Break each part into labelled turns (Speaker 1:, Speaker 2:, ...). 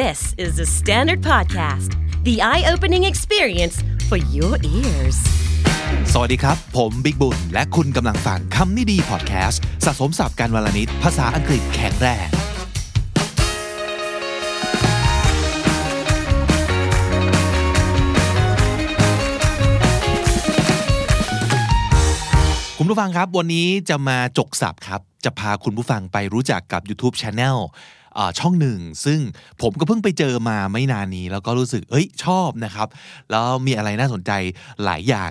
Speaker 1: This is the Standard Podcast, the eye opening experience for your ears.
Speaker 2: สวัสดีครับ ผมบิ๊กบุญ และคุณกำลังฟังคำนี้ดีพอดแคสต์สะสมสับการวลนิดภาษาอังกฤษแข็งแรงคุณผู้ฟังครับ วันนี้จะมาจกสับครับ จะพาคุณผู้ฟังไปรู้จักกับ YouTube Channel อ่า ช่องหนึ่ง ซึ่งผมก็เพิ่งไปเจอมาไม่นานนี้ แล้วก็รู้สึกเอ้ยชอบนะครับ แล้วมีอะไรน่าสนใจหลายอย่าง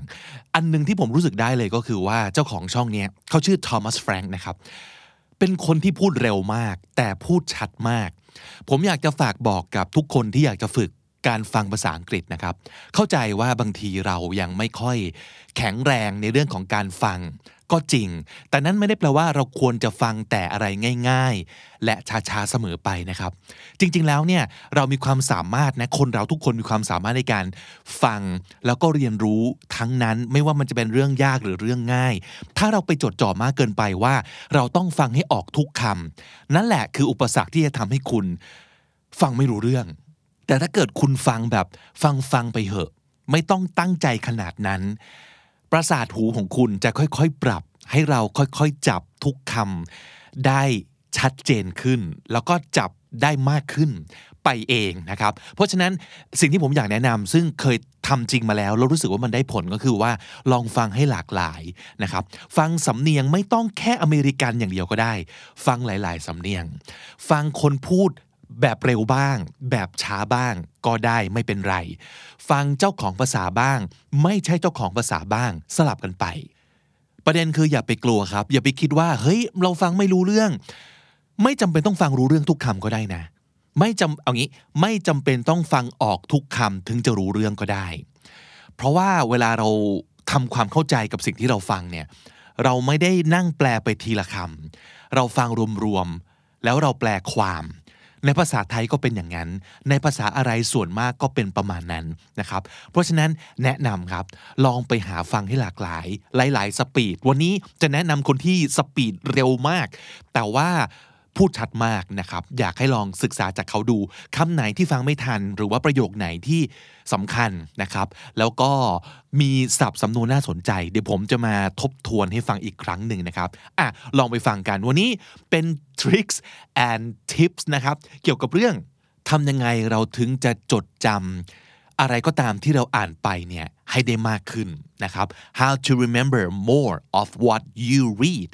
Speaker 2: อันหนึงที่ผมรู้สึกได้เลยก็คือว่าเจ้าของช่องเนี้ยเขาชื่อทอมัสแฟรงค์นะครับเป็นคนที่พูดเร็วมาก แต่พูดชัดมาก ผมอยากจะฝากบอกกับทุกคนที่อยากจะฝึกการฟังภาษาอังกฤษนะครับ เข้าใจว่าบางทีเรายังไม่ค่อยแข็งแรงในเรื่องของการฟัง ก็จริง แต่นั้นไม่ได้แปลว่าเราควรจะฟังแต่อะไรง่าย ๆ และช้าๆเสมอไปนะครับ จริงๆแล้วเนี่ยเรามีความสามารถนะคนเราทุกคนมีความสามารถในการฟังแล้วก็เรียนรู้ทั้งนั้นไม่ว่ามันจะเป็นเรื่องยากหรือเรื่องง่าย ถ้าเราไปจดจ่อมากเกินไปว่า เราต้องฟังให้ออกทุกคำนั่นแหละคืออุปสรรคที่จะทำให้คุณ ฟังไม่รู้เรื่อง แต่ถ้าเกิดคุณฟังแบบฟังฟังไปเหอะ ไม่ต้องตั้งใจขนาดนั้น ประสาทหูของคุณจะค่อยๆ ปรับ ให้เราค่อยๆ จับทุกคำได้ชัดเจนขึ้น แล้วก็จับได้มากขึ้นไปเองนะครับ เพราะฉะนั้นสิ่งที่ผมอยากแนะนำซึ่งเคยทำจริงมาแล้วแล้วรู้สึกว่ามันได้ผลก็คือว่าลองฟังให้หลากหลายนะครับ ฟังสำเนียงไม่ต้องแค่อเมริกันอย่างเดียวก็ได้ ฟังหลาย ๆ สำเนียง ฟังคนพูด แบบเร็วบ้าง แบบช้าบ้าง ก็ได้ไม่เป็นไร ฟังเจ้าของภาษาบ้าง ไม่ใช่เจ้าของภาษาบ้าง สลับกันไป ประเด็นคืออย่าไปกลัวครับ อย่าไปคิดว่า เฮ้ย เราฟังไม่รู้เรื่อง ไม่จำเป็นต้องฟังรู้เรื่องทุกคำก็ได้นะ ไม่จำเอางี้ไม่จำเป็นต้องฟังออกทุกคำถึงจะรู้เรื่องก็ได้ เพราะว่าเวลาเราทำความเข้าใจกับสิ่งที่เราฟังเนี่ยเราไม่ได้นั่งแปลไปทีละคำเราฟังรวมๆแล้วเราแปลความ ในภาษาไทยก็เป็นอย่างนั้น ในภาษาอะไรส่วนมากก็เป็นประมาณนั้นนะครับ เพราะฉะนั้นแนะนำครับ ลองไปหาฟังให้หลากหลาย หลาย ๆ สปีด วันนี้จะแนะนำคนที่สปีดเร็วมาก แต่ว่า พูดชัดมากนะครับ อยากให้ลองศึกษาจากเขาดูคำไหนที่ฟังไม่ทัน หรือว่าประโยคไหนที่สำคัญนะครับ แล้วก็มีศัพท์สำนวนน่าสนใจ เดี๋ยวผมจะมาทบทวนให้ฟังอีกครั้งหนึ่งนะครับอะลองไปฟังกัน วันนี้เป็น tricks and tips นะครับ เกี่ยวกับเรื่องทำยังไงเราถึงจะจดจำอะไรก็ตามที่เราอ่านไปเนี่ยให้ได้มากขึ้นนะครับ how to remember more of what you read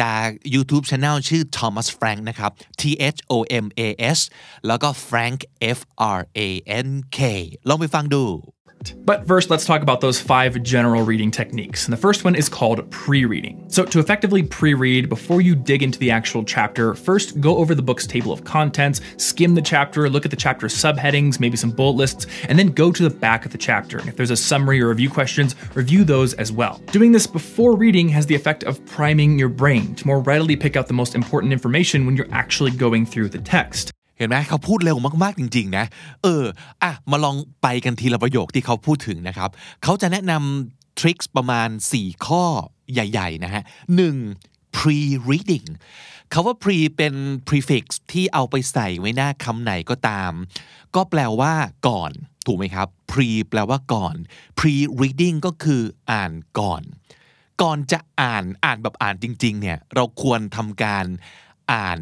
Speaker 2: จาก YouTube Channel ชื่อ Thomas Frank นะครับ T H O M A S แล้วก็ Frank F R A N K ลองไปฟังดู
Speaker 3: But first, let's talk about those five general reading techniques. And the first one is called pre reading. So, to effectively pre read, before you dig into the actual chapter, first go over the book's table of contents, skim the chapter, look at the chapter subheadings, maybe some bullet lists, and then go to the back of the chapter. And if there's a summary or review questions, review those as well. Doing this before reading has the effect of priming your brain to more readily pick out the most important information when you're actually going through the text.
Speaker 2: เห็นไหมเขาพูดเร็วมากๆจริง ๆ นะ เอออะมาลองไปกันทีละประโยคที่เขาพูดถึงนะครับ เขาจะแนะนำทริคประมาณ 4 ข้อใหญ่ ๆ นะฮะหนึ่ง pre reading คาว่า pre เป็น prefix ที่เอาไปใส่ไว้หน้าคำไหนก็ตาม ก็แปลว่าก่อน ถูกไหมครับ pre แปลว่าก่อน pre reading ก็คืออ่านก่อน ก่อนจะอ่านอ่านแบบอ่านจริง ๆ เนี่ย เราควรทำการอ่าน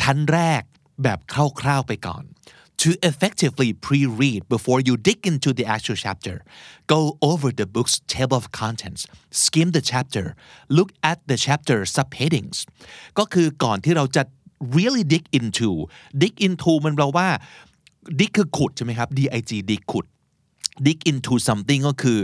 Speaker 2: ชั้นแรก แบบคร่าวๆไปก่อน To effectively pre-read before you dig into the actual chapter, go over the book's table of contents, skim the chapter, look at the chapter subheadings. ก็คือก่อนที่เราจะ really dig into dig into มันแปลว่า dig คือขุดใช่ไหมครับ dig dig ขุด dig into something ก็คือ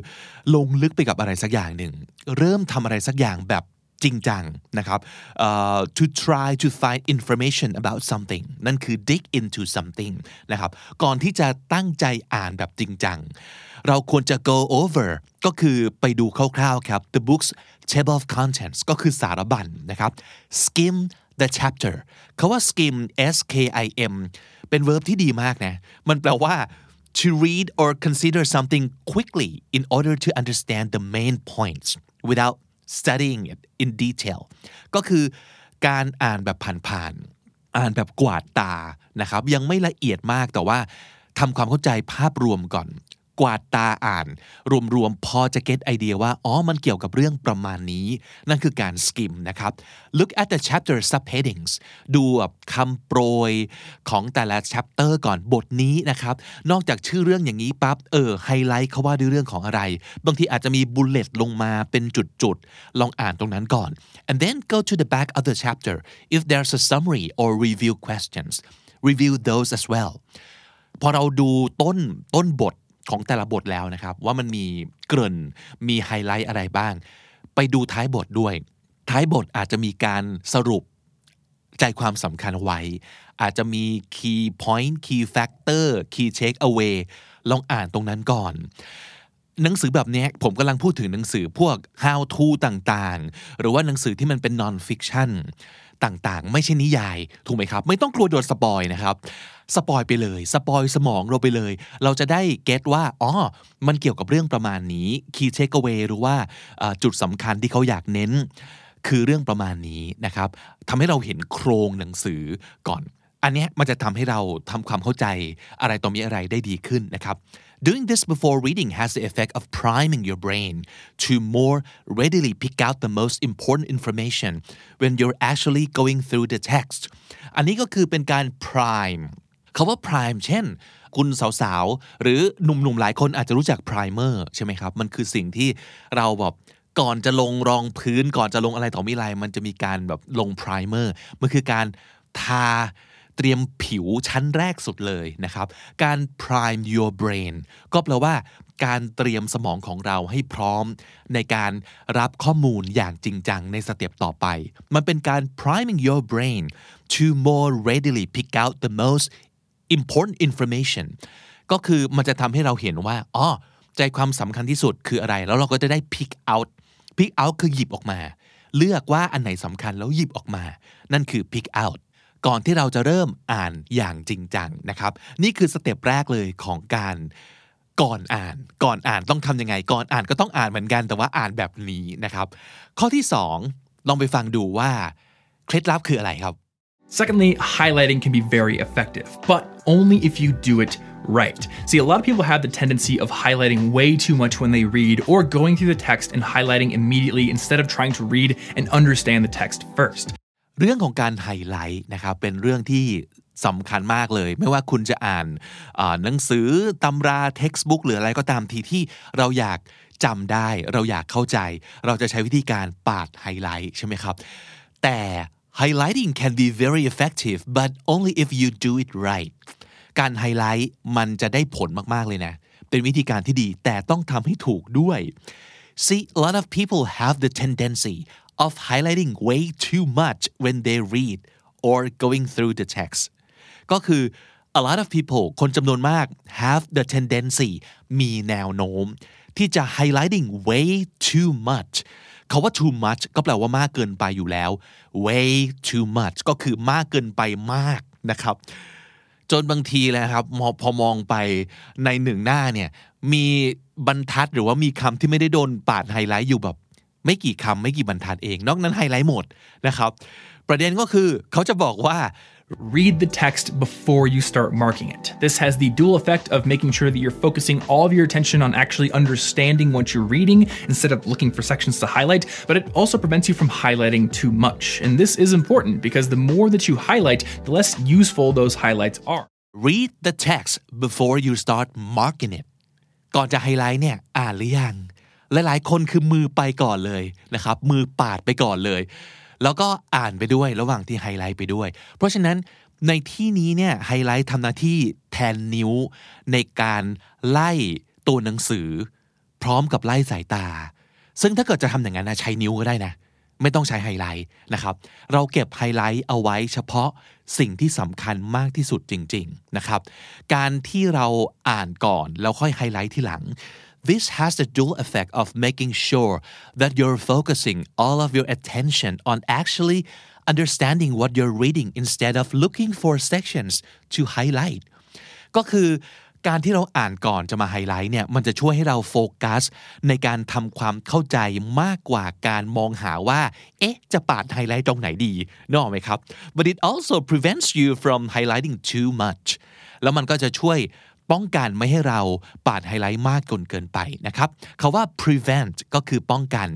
Speaker 2: ลงลึกไปกับอะไรสักอย่างหนึ่ง เริ่มทำอะไรสักอย่างแบบ จริงจังนะครับเอ่อ to try to find information about something นั่นคือ dig into something นะครับก่อนที่จะตั้งใจอ่านแบบจริงจัง เราควรจะ go over ก็คือไปดูคร่าวๆครับ the book's table of contents ก็คือสารบัญนะครับ skim the chapter คาว่า skim s k i m เป็น verb ที่ดีมากนะ มันแปลว่า to read or consider something quickly in order to understand the main points without studying it in detail ก็คือการอ่านแบบผ่านๆ อ่านแบบกวาดตานะครับ ยังไม่ละเอียดมากแต่ว่าทำความเข้าใจภาพรวมก่อน กวาดตาอ่าน รวมๆ พอจะเก็ตไอเดียว่า อ๋อ มันเกี่ยวกับเรื่องประมาณนี้ นั่นคือการสกิมนะครับ look at the chapter subheadings ดูคำโปรยของแต่ละ chapter ก่อนบทนี้นะครับ นอกจากชื่อเรื่องอย่างนี้ปั๊บ เออ ไฮไลท์เขาว่าด้วยเรื่องของอะไร บางทีอาจจะมี bullet ลงมาเป็นจุดๆ ลองอ่านตรงนั้นก่อน and then go to the back of the chapter if there's a summary or review questions review those as well พอเราดูต้นต้นบท ของแต่ละบทแล้วนะครับ ว่ามันมีเกริ่นมีไฮไลท์อะไรบ้าง ไปดูท้ายบทด้วย ท้ายบทอาจจะมีการสรุปใจความสำคัญไว้ อาจจะมี key point key factor key take away ลองอ่านตรงนั้นก่อน หนังสือแบบนี้ผมกำลังพูดถึงหนังสือพวก how to ต่างๆ หรือว่าหนังสือที่มันเป็น non fiction ต่างๆ ไม่ใช่นิยาย ถูกไหมครับ ไม่ต้องกลัวโดน spoil นะครับ spoil ไปเลย spoil สมองเราไปเลย เราจะได้ get ว่า อ๋อ มันเกี่ยวกับเรื่องประมาณนี้ key takeaway หรือว่าจุดสำคัญที่เขาอยากเน้น คือเรื่องประมาณนี้นะครับทำให้เราเห็นโครงหนังสือก่อน อันนี้มันจะทำให้เราทำความเข้าใจอะไรต่อมีอะไรได้ดีขึ้นนะครับ Doing this before reading has the effect of priming your brain to more readily pick out the most important information when you're actually going through the text อันนี้ก็คือเป็นการ prime คาว่า prime เช่น คุณสาวๆ หรือหนุ่มๆ หลายคนอาจจะรู้จัก primer ใช่ไหมครับ มันคือสิ่งที่เราแบบก่อนจะลงรองพื้นก่อนจะลงอะไรต่อมีอะไร มันจะมีการแบบลง primer มันคือการทา เตรียมผิวชั้นแรกสุดเลยนะครับ การ prime your brain ก็แปลว่าการเตรียมสมองของเราให้พร้อม ในการรับข้อมูลอย่างจริงจังในสเต็ปต่อไป มันเป็นการ priming your brain to more readily pick out the most important information ก็คือมันจะทำให้เราเห็นว่าอ๋อใจความสำคัญที่สุดคืออะไร แล้วเราก็จะได้ pick out pick out คือหยิบออกมา เลือกว่าอันไหนสำคัญแล้วหยิบออกมา นั่นคือ pick out ก่อนที่เราจะเริ่มอ่านอย่างจริงจังนะครับ นี่คือสเต็ปแรกเลยของการก่อนอ่าน ก่อนอ่านต้องทำยังไง ก่อนอ่านก็ต้องอ่านเหมือนกัน แต่ว่าอ่านแบบนี้นะครับ ข้อที่สองลองไปฟังดูว่าเคล็ดลับคืออะไรครับ
Speaker 3: Secondly, highlighting can be very effective, but only if you do it right. See, a lot of people have the tendency of highlighting way too much when they read or going through the text and highlighting immediately instead of trying to read and understand the text first.
Speaker 2: เรื่องของการไฮไลท์นะครับเป็นเรื่องที่สำคัญมากเลย ไม่ว่าคุณจะอ่านหนังสือตำรา textbook หรืออะไรก็ตามทีที่เราอยากจำได้ เราอยากเข้าใจ เราจะใช้วิธีการปาดไฮไลท์ใช่ไหมครับ แต่ highlighting can be very effective but only if you do it right การไฮไลท์มันจะได้ผลมาก ๆ เลยนะ เป็นวิธีการที่ดีแต่ต้องทำให้ถูกด้วย See a lot of people have the tendency of highlighting way too much when they read or going through the text ก็คือ a lot of people คนจำนวนมาก have the tendency มีแนวโน้ม ที่จะ highlighting way too much คาว่า too much ก็แปลว่ามากเกินไปอยู่แล้ว way too much ก็คือมากเกินไปมากนะครับ จนบางทีแล้วครับพอมองไปในหนึ่งหน้าเนี่ยมีบรรทัดหรือว่ามีคำที่ไม่ได้โดนปาดไฮไลท์อยู่แบบ ไม่กี่คำไม่กี่บรรทัดเอง นอกนั้นไฮไลท์หมดนะครับ ประเด็นก็คือเขาจะบอกว่า
Speaker 3: read the text before you start marking it. This has the dual effect of making sure that you're focusing all of your attention on actually understanding what you're reading instead of looking for sections to highlight, but it also prevents you from highlighting too much. And this is important because the more that you highlight, the less useful those highlights are.
Speaker 2: read the text before you start marking it ก่อนจะไฮไลท์เนี่ยอ่านหรือยัง หลายๆ คนคือมือไปก่อนเลยนะครับ มือปาดไปก่อนเลย แล้วก็อ่านไปด้วยระหว่างที่ไฮไลท์ไปด้วย เพราะฉะนั้นในที่นี้เนี่ยไฮไลท์ทำหน้าที่แทนนิ้วในการไล่ตัวหนังสือ พร้อมกับไล่สายตา ซึ่งถ้าเกิดจะทำอย่างนั้นนะใช้นิ้วก็ได้นะ ไม่ต้องใช้ไฮไลท์นะครับ เราเก็บไฮไลท์เอาไว้เฉพาะสิ่งที่สำคัญมากที่สุดจริง ๆนะครับ การที่เราอ่านก่อนแล้วค่อยไฮไลท์ทีหลัง This has the dual effect of making sure that you're focusing all of your attention on actually understanding what you're reading instead of looking for sections to highlight ก็คือ การที่เราอ่านก่อนจะมาไฮไลท์เนี่ยมันจะช่วยให้เราโฟกัสในการทำความเข้าใจมากกว่าการมองหาว่า เอ๊ะ จะปาดไฮไลท์ตรงไหนดีนึกออกไหมครับ but it also prevents you from highlighting too much แล้วมันก็จะช่วย ป้องกันไม่ให้เราปาดไฮไลท์มากจนเกินไปนะครับคำว่า prevent ก็คือป้องกัน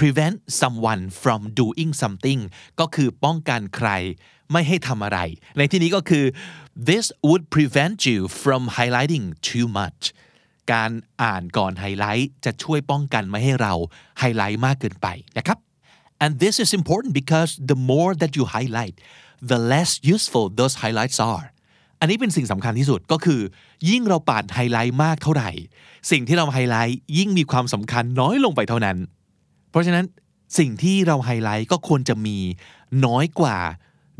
Speaker 2: prevent someone from doing something ก็คือป้องกันใครไม่ให้ทำอะไร ในที่นี้ก็คือ this would prevent you from highlighting too much การอ่านก่อนไฮไลท์จะช่วยป้องกันไม่ให้เราไฮไลท์มากเกินไปนะครับ and this is important because the more that you highlight the less useful those highlights are อันนี้เป็นสิ่งสำคัญที่สุดก็คือ ยิ่งเราปาดไฮไลท์มากเท่าไหร่ สิ่งที่เราไฮไลท์ยิ่งมีความสำคัญน้อยลงไปเท่านั้น เพราะฉะนั้นสิ่งที่เราไฮไลท์ก็ควรจะมีน้อยกว่า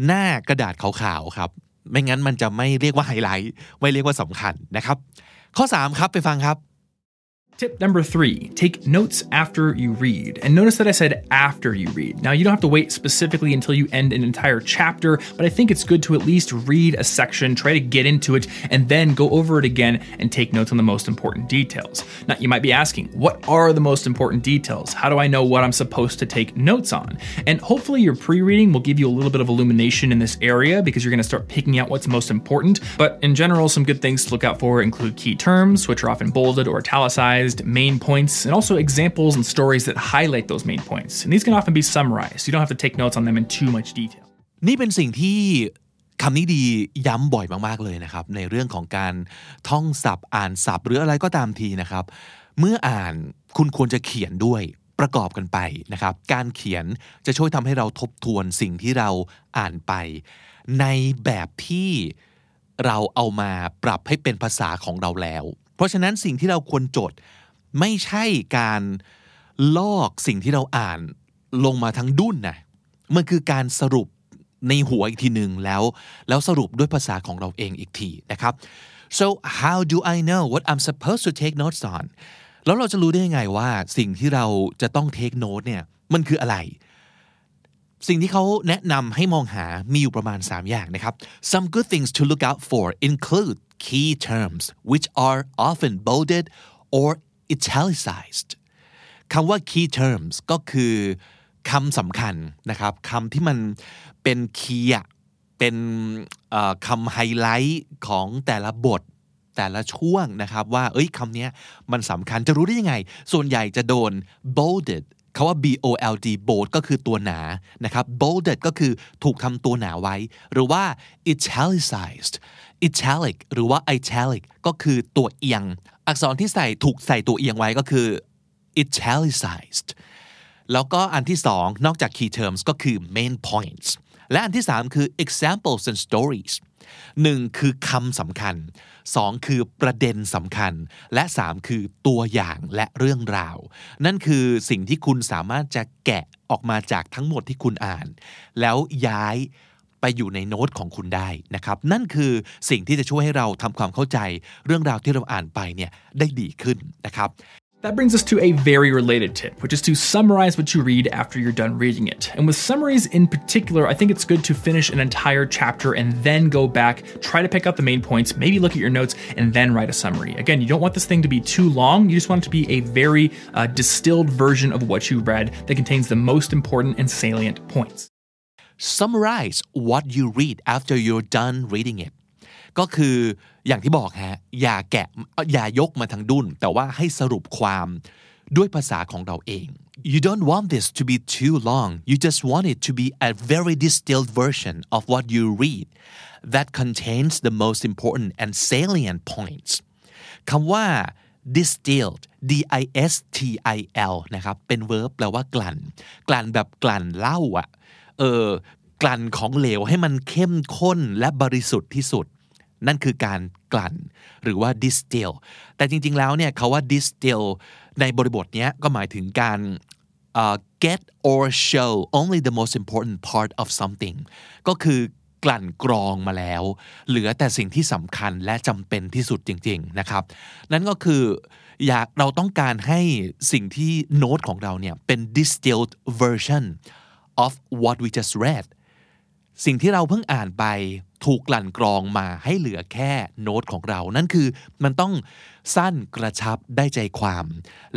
Speaker 2: หน้ากระดาษขาวๆครับ ไม่งั้นมันจะไม่เรียกว่าไฮไลท์ไม่เรียกว่าสำคัญนะครับ ข้อ 3 ครับไปฟังครับ
Speaker 3: Tip number three take notes after you read. And notice that I said after you read. Now, you don't have to wait specifically until you end an entire chapter, but I think it's good to at least read a section, try to get into it, and then go over it again and take notes on the most important details. Now, you might be asking, what are the most important details? How do I know what I'm supposed to take notes on? And hopefully, your pre reading will give you a little bit of illumination in this area because you're going to start picking out what's most important. But in general, some good things to look out for include key terms, which are often bolded or italicized organized main points, and also examples and stories that highlight those main points. And these can often be summarized. You don't have to take notes on them in too much detail.
Speaker 2: นี่เป็นสิ่งที่คำนี้ดีย้ำบ่อยมากๆเลยนะครับ ในเรื่องของการท่องศัพท์ อ่านศัพท์ หรืออะไรก็ตามทีนะครับ เมื่ออ่านคุณควรจะเขียนด้วยประกอบกันไปนะครับ การเขียนจะช่วยทำให้เราทบทวนสิ่งที่เราอ่านไป ในแบบที่เราเอามาปรับให้เป็นภาษาของเราแล้ว เพราะฉะนั้นสิ่งที่เราควรจด ไม่ใช่การลอกสิ่งที่เราอ่านลงมาทั้งดุ้นนะมันคือการสรุปในหัวอีกทีหนึ่งแล้ว แล้วสรุปด้วยภาษาของเราเองอีกทีนะครับ so how do I know what I'm supposed to take notes on แล้วเราจะรู้ได้ยังไงว่าสิ่งที่เราจะต้อง take note เนี่ยมันคืออะไร สิ่งที่เขาแนะนำให้มองหามีอยู่ประมาณ 3 อย่างนะครับ some good things to look out for include key terms which are often bolded or italicized คำว่า key terms ก็คือคำสำคัญนะครับคำที่มันเป็นคีย์เป็นคำไฮไลท์ของแต่ละบทแต่ละช่วงนะครับว่า เอ้ยคำนี้มันสำคัญจะรู้ได้ยังไง ส่วนใหญ่จะโดน bolded คาว่า B O L D bold ก็คือตัวหนานะครับ bolded ก็คือถูกทำตัวหนาไว้ หรือว่า italicized italic หรือว่า italic ก็คือตัวเอียง อักษรที่ใส่ถูกใส่ตัวเอียงไว้ก็คือ italicized แล้วก็อันที่สองนอกจาก key terms ก็คือ main points และอันที่สามคือ examples and stories หนึ่งคือคำสำคัญสองคือประเด็นสำคัญ และสามคือตัวอย่างและเรื่องราว นั่นคือสิ่งที่คุณสามารถจะแกะออกมาจากทั้งหมดที่คุณอ่าน แล้วย้าย ไปอยู่ในโน้ตของคุณได้นะครับ นั่นคือสิ่งที่จะช่วยให้เราทำความเข้าใจเรื่องราวที่เราอ่านไปเนี่ยได้ดีขึ้นนะครับ
Speaker 3: That brings us to a very related tip, which is to summarize what you read after you're done reading it. And with summaries in particular, I think it's good to finish an entire chapter and then go back, try to pick out the main points, maybe look at your notes, and then write a summary. Again, you don't want this thing to be too long. You just want it to be a very uh, distilled version of what you read that contains the most important and salient points.
Speaker 2: Summarize what you read after you're done reading it. ก็คืออย่างที่บอกฮะอย่าแกะอย่ายกมาทางดุนแต่ว่าให้สรุปความด้วยภาษาของเราเอง you don't want this to be too long you just want it to be a very distilled version of what you read that contains the most important and salient points คำว่า distilled d i s t i l นะครับ เป็น verb แปลว่ากลั่น กลั่นแบบกลั่นเหล้าอะ เออกลั่นของเหลวให้มันเข้มข้นและบริสุทธิ์ที่สุด นั่นคือการกลั่นหรือว่า distill แต่จริง ๆ แล้วเนี่ยคาว่า distill ในบริบทนี้ก็หมายถึงการ uh, get or show only the most important part of something ก็คือกลั่นกรองมาแล้ว เหลือแต่สิ่งที่สำคัญและจำเป็นที่สุดจริง ๆ นะครับ นั่นก็คืออยากเราต้องการให้สิ่งที่โน้ตของเราเนี่ยเป็น distilled version of what we just read สิ่งที่เราเพิ่งอ่านไปถูกกลั่นกรองมาให้เหลือแค่โน้ตของเรา นั่นคือมันต้องสั้นกระชับได้ใจความ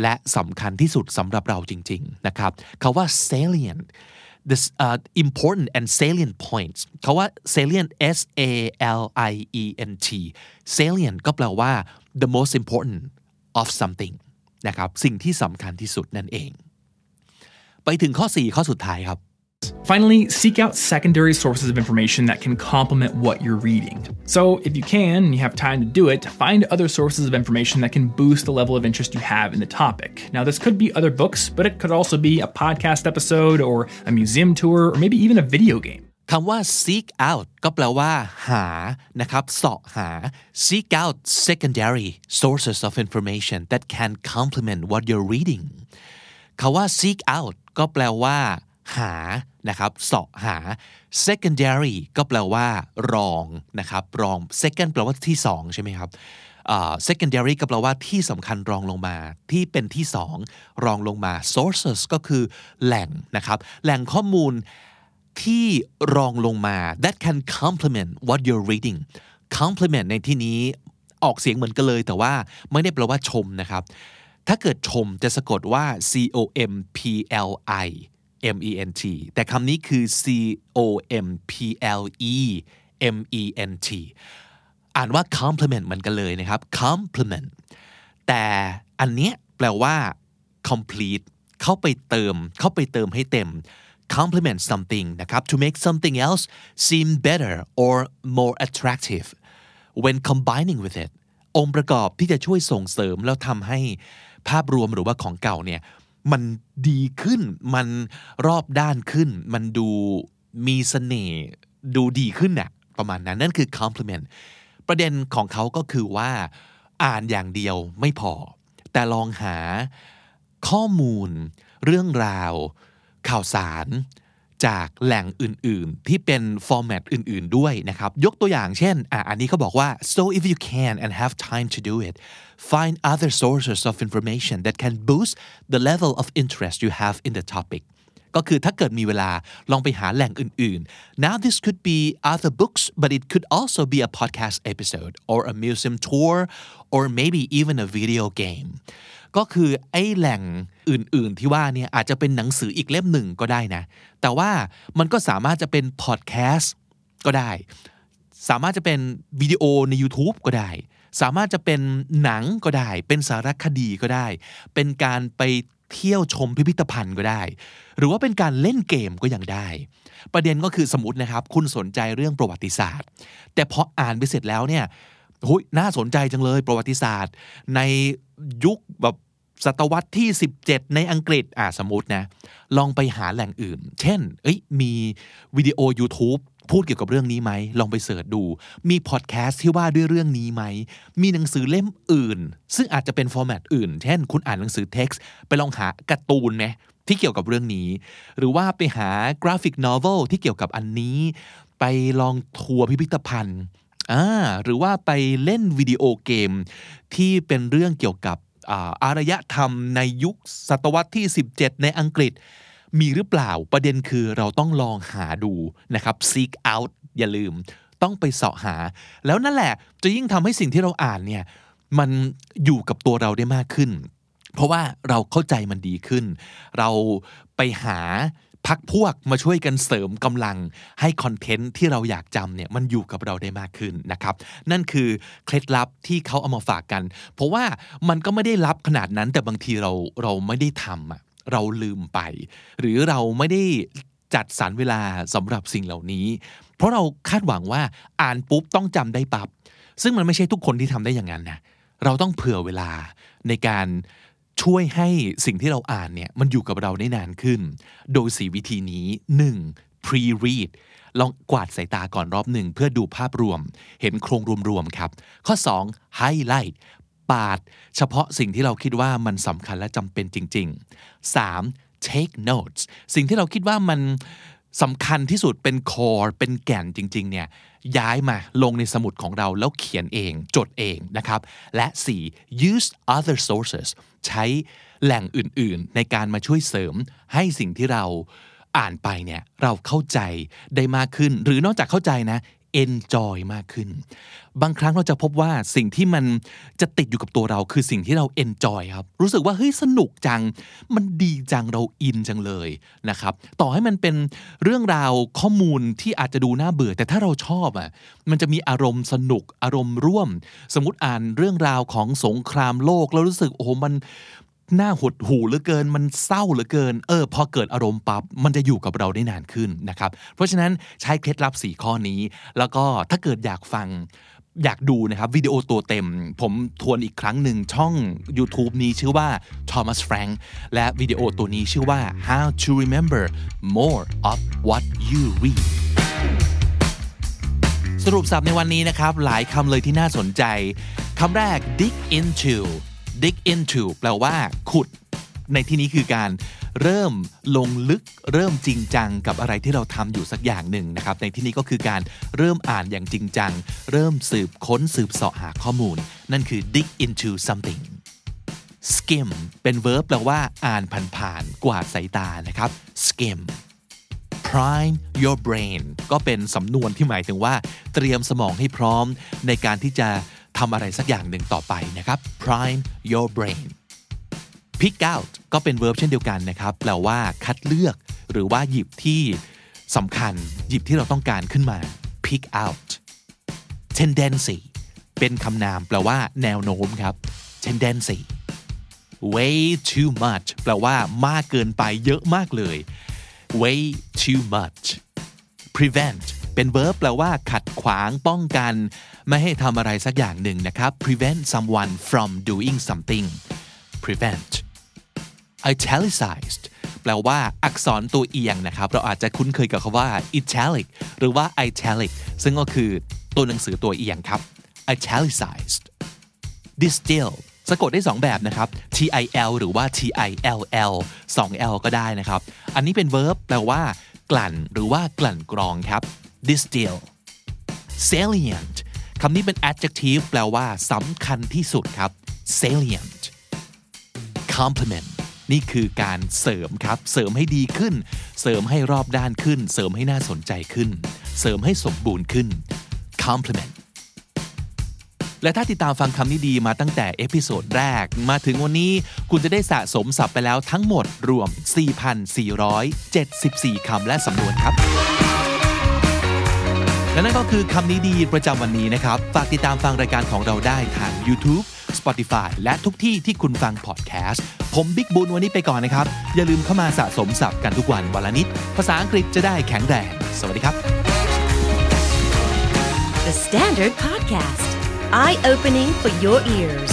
Speaker 2: และสำคัญที่สุดสำหรับเราจริง ๆ นะครับคาว่า salient the uh, important and salient points คาว่า salient S A L I E N T salient ก็แปลว่า the most important of something นะครับสิ่งที่สำคัญที่สุดนั่นเอง ไปถึงข้อ 4 ข้อสุดท้ายครับ
Speaker 3: Finally, seek out secondary sources of information that can complement what you're reading. So, if you can and you have time to do it, find other sources of information that can boost the level of interest you have in the topic. Now, this could be other books, but it could also be a podcast episode or a museum tour or maybe even a video game.
Speaker 2: คำว่า seek out ก็แปลว่า หา นะครับเสาะหา seek out secondary sources of information that can complement what you're reading คำว่า seek out ก็แปลว่า หานะครับเสาะหา secondary ก็แปลว่ารองนะครับรอง second แปลว่าที่สองใช่ไหมครับ secondary ก็แปลว่าที่สำคัญรองลงมา ที่เป็นที่สองรองลงมา sources ก็คือแหล่งนะครับ แหล่งข้อมูลที่รองลงมา that can complement what you're reading complement ในที่นี้ออกเสียงเหมือนกันเลย แต่ว่าไม่ได้แปลว่าชมนะครับ ถ้าเกิดชมจะสะกดว่า c o m p l i m e n t แต่คำนี้คือ c o m p l e m e n t อ่านว่า complement มือนกันเลยนะครับ complement แต่อันเนี้ยแปลว่า complete เข้าไปเติม เข้าไปเติมให้เต็ม complement something นะครับ to make something else seem better or more attractive when combining with it องค์ประกอบที่จะช่วยส่งเสริมแล้วทำให้ภาพรวมหรือว่าของเก่าเนี่ย มันดีขึ้น มันรอบด้านขึ้น มันดูมีเสน่ห์ดูดีขึ้นน่ะประมาณนั้นนั่นคือ complement ประเด็นของเขาก็คือว่า อ่านอย่างเดียวไม่พอ แต่ลองหาข้อมูล เรื่องราว ข่าวสาร จากแหล่งอื่นๆ ที่เป็นฟอร์แมตอื่น ๆ ด้วยนะครับ ยกตัวอย่างเช่นอะอันนี้เขาบอกว่า so if you can and have time to do it find other sources of information that can boost the level of interest you have in the topic ก็คือถ้าเกิดมีเวลาลองไปหาแหล่งอื่นๆ now this could be other books but it could also be a podcast episode or a museum tour or maybe even a video game ก็คือไอ้แหล่งอื่นๆที่ว่าเนี่ยอาจจะเป็นหนังสืออีกเล่มหนึ่งก็ได้นะ แต่ว่ามันก็สามารถจะเป็นพอดแคสต์ก็ได้ สามารถจะเป็นวิดีโอใน YouTube ก็ได้ สามารถจะเป็นหนังก็ได้ เป็นสารคดีก็ได้ เป็นการไปเที่ยวชมพิพิธภัณฑ์ก็ได้ หรือว่าเป็นการเล่นเกมก็ยังได้ ประเด็นก็คือสมมตินะครับ คุณสนใจเรื่องประวัติศาสตร์ แต่พออ่านไปเสร็จแล้วเนี่ยหุยน่าสนใจจังเลยประวัติศาสตร์ ในยุคแบบ ศตวรรษที่ 17 ในอังกฤษอ่าสมมตินะ ลองไปหาแหล่งอื่น เช่น เอ้ยมีวิดีโอ YouTube พูดเกี่ยวกับเรื่องนี้ไหม ลองไป search ดู มีพอดแคสต์ที่ว่าด้วยเรื่องนี้ไหม มีหนังสือเล่มอื่น ซึ่งอาจจะเป็น format อื่น เช่น คุณอ่านหนังสือเท็กซ์ไปลองหาการ์ตูนไหมที่เกี่ยวกับเรื่องนี้ หรือว่าไปหา graphic novel ที่เกี่ยวกับอันนี้ ไปลองทัวร์พิพิธภัณฑ์อ่าหรือว่าไปเล่นวิดีโอเกมที่เป็นเรื่องเกี่ยวกับ อารยธรรมในยุคศตวรรษที่ 17 ในอังกฤษ มีหรือเปล่าประเด็นคือเราต้องลองหาดูนะครับ seek out อย่าลืม ต้องไปเสาะหา แล้วนั่นแหละ จะยิ่งทำให้สิ่งที่เราอ่านเนี่ยมันอยู่กับตัวเราได้มากขึ้น เพราะว่าเราเข้าใจมันดีขึ้น เราไปหา พักพวกมาช่วยกันเสริมกำลังให้คอนเทนต์ที่เราอยากจำเนี่ยมันอยู่กับเราได้มากขึ้นนะครับนั่นคือเคล็ดลับที่เขาเอามาฝากกัน เพราะว่ามันก็ไม่ได้ลับขนาดนั้น แต่บางทีเราเราไม่ได้ทำอะเราลืมไป หรือเราไม่ได้จัดสรรเวลาสำหรับสิ่งเหล่านี้ เพราะเราคาดหวังว่าอ่านปุ๊บต้องจำได้ปับ๊บซึ่งมันไม่ใช่ทุกคนที่ทำได้อย่างนั้นนะเราต้องเผื่อเวลาในการ ช่วยให้สิ่งที่เราอ่านเนี่ยมันอยู่กับเราได้นานขึ้น โดยสีวิธีนี้ 1. pre-read ลองกวาดสายตาก่อนรอบหนึ่งเพื่อดูภาพรวม เห็นโครงรวมๆครับ ข้อ 2. highlight ปาด เฉพาะสิ่งที่เราคิดว่ามันสำคัญและจำเป็นจริง ๆ 3. take notes สิ่งที่เราคิดว่ามัน สำคัญที่สุดเป็นคอร์เป็นแก่นจริง ๆ เนี่ยย้ายมาลงในสมุดของเราแล้วเขียนเองจดเองนะครับ และ 4. use other sources ใช้แหล่งอื่นๆ ในการมาช่วยเสริมให้สิ่งที่เราอ่านไปเนี่ยเราเข้าใจได้มากขึ้น หรือนอกจากเข้าใจนะ enjoy มากขึ้น บางครั้งเราจะพบว่าสิ่งที่มันจะติดอยู่กับตัวเราคือสิ่งที่เรา enjoy ครับ รู้สึกว่าเฮ้ยสนุกจัง มันดีจังเราอินจังเลยนะครับ ต่อให้มันเป็นเรื่องราวข้อมูลที่อาจจะดูน่าเบื่อ แต่ถ้าเราชอบอะ มันจะมีอารมณ์สนุกอารมณ์ร่วม สมมติอ่านเรื่องราวของสงครามโลกแล้วรู้สึกโอ้โหมัน น่าหดหูเหลือเกิน มันเศร้าเหลือเกิน เออ พอเกิดอารมณ์ปับ๊บ มันจะอยู่กับเราได้นานขึ้นนะครับ เพราะฉะนั้นใช้เคล็ดลับ 4 ข้อนี้ แล้วก็ถ้าเกิดอยากฟังอยากดูนะครับวิดีโอตัวเต็ม ผมทวนอีกครั้งหนึ่งช่อง YouTube นี้ชื่อว่า Thomas Frank และวิดีโอตัวนี้ชื่อว่า How to Remember More of What You Read สรุปสับในวันนี้นะครับ หลายคำเลยที่น่าสนใจคำแรก dig into dig into แปลว่า ขุด ในที่นี้คือการเริ่มลงลึกเริ่มจริงจังกับอะไรที่เราทำอยู่สักอย่างหนึ่งนะครับในที่นี้ก็คือการเริ่มอ่านอย่างจริงจัง เริ่มสืบค้นสืบเสาะหาข้อมูล นั่นคือ dig into something skim เป็น verb แปลว่า อ่านผ่านๆกวาดสายตานะครับ skim prime your brain ก็เป็นสำนวนที่หมายถึงว่า เตรียมสมองให้พร้อมในการที่จะ ทำอะไรสักอย่างหนึ่งต่อไปนะครับ prime your brain pick out ก็เป็น verb เช่นเดียวกันนะครับ แปลว่าคัดเลือกหรือว่าหยิบที่สำคัญ หยิบที่เราต้องการขึ้นมา pick out tendency เป็นคำนามแปลว่าแนวโน้มครับ tendency way too much แปลว่ามากเกินไปเยอะมากเลย way too much prevent เป็น verb แปลว่า ขัดขวางป้องกัน ไม่ให้ทำอะไรสักอย่างหนึ่งนะครับ prevent someone from doing something prevent italicized แปลว่าอักษรตัวเอียงนะครับ เราอาจจะคุ้นเคยกับคำว่า italic หรือว่า italic ซึ่งก็คือตัวหนังสือตัวเอียงครับ italicized distill สะกดได้ 2 แบบนะครับ T I L หรือว่า T I L L 2 L ก็ได้นะครับ อันนี้เป็น verb แปลว่า กลั่น หรือว่ากลั่นกรองครับ distill salient คำนี้เป็น adjective แปลว่าสำคัญที่สุดครับ salient complement นี่คือการเสริมครับ เสริมให้ดีขึ้น เสริมให้รอบด้านขึ้น เสริมให้น่าสนใจขึ้น เสริมให้สมบูรณ์ขึ้น complement และถ้าติดตามฟังคำนี้ดีมาตั้งแต่ episode แรก มาถึงวันนี้คุณจะได้สะสมศัพท์ไปแล้วทั้งหมดรวม 4,474 คำและสำนวนครับ และนั่นก็คือคำนี้ดีประจำวันนี้นะครับ ฝากติดตามฟังรายการของเราได้ทาง YouTube Spotify และทุกที่ที่คุณฟังพอดแคสต์ ผมบิ๊กบุญวันนี้ไปก่อนนะครับ อย่าลืมเข้ามาสะสมศัพท์กันทุกวันวันละนิด ภาษาอังกฤษจะได้แข็งแรง สวัสดีครับ
Speaker 1: The Standard Podcast, eye opening for your ears.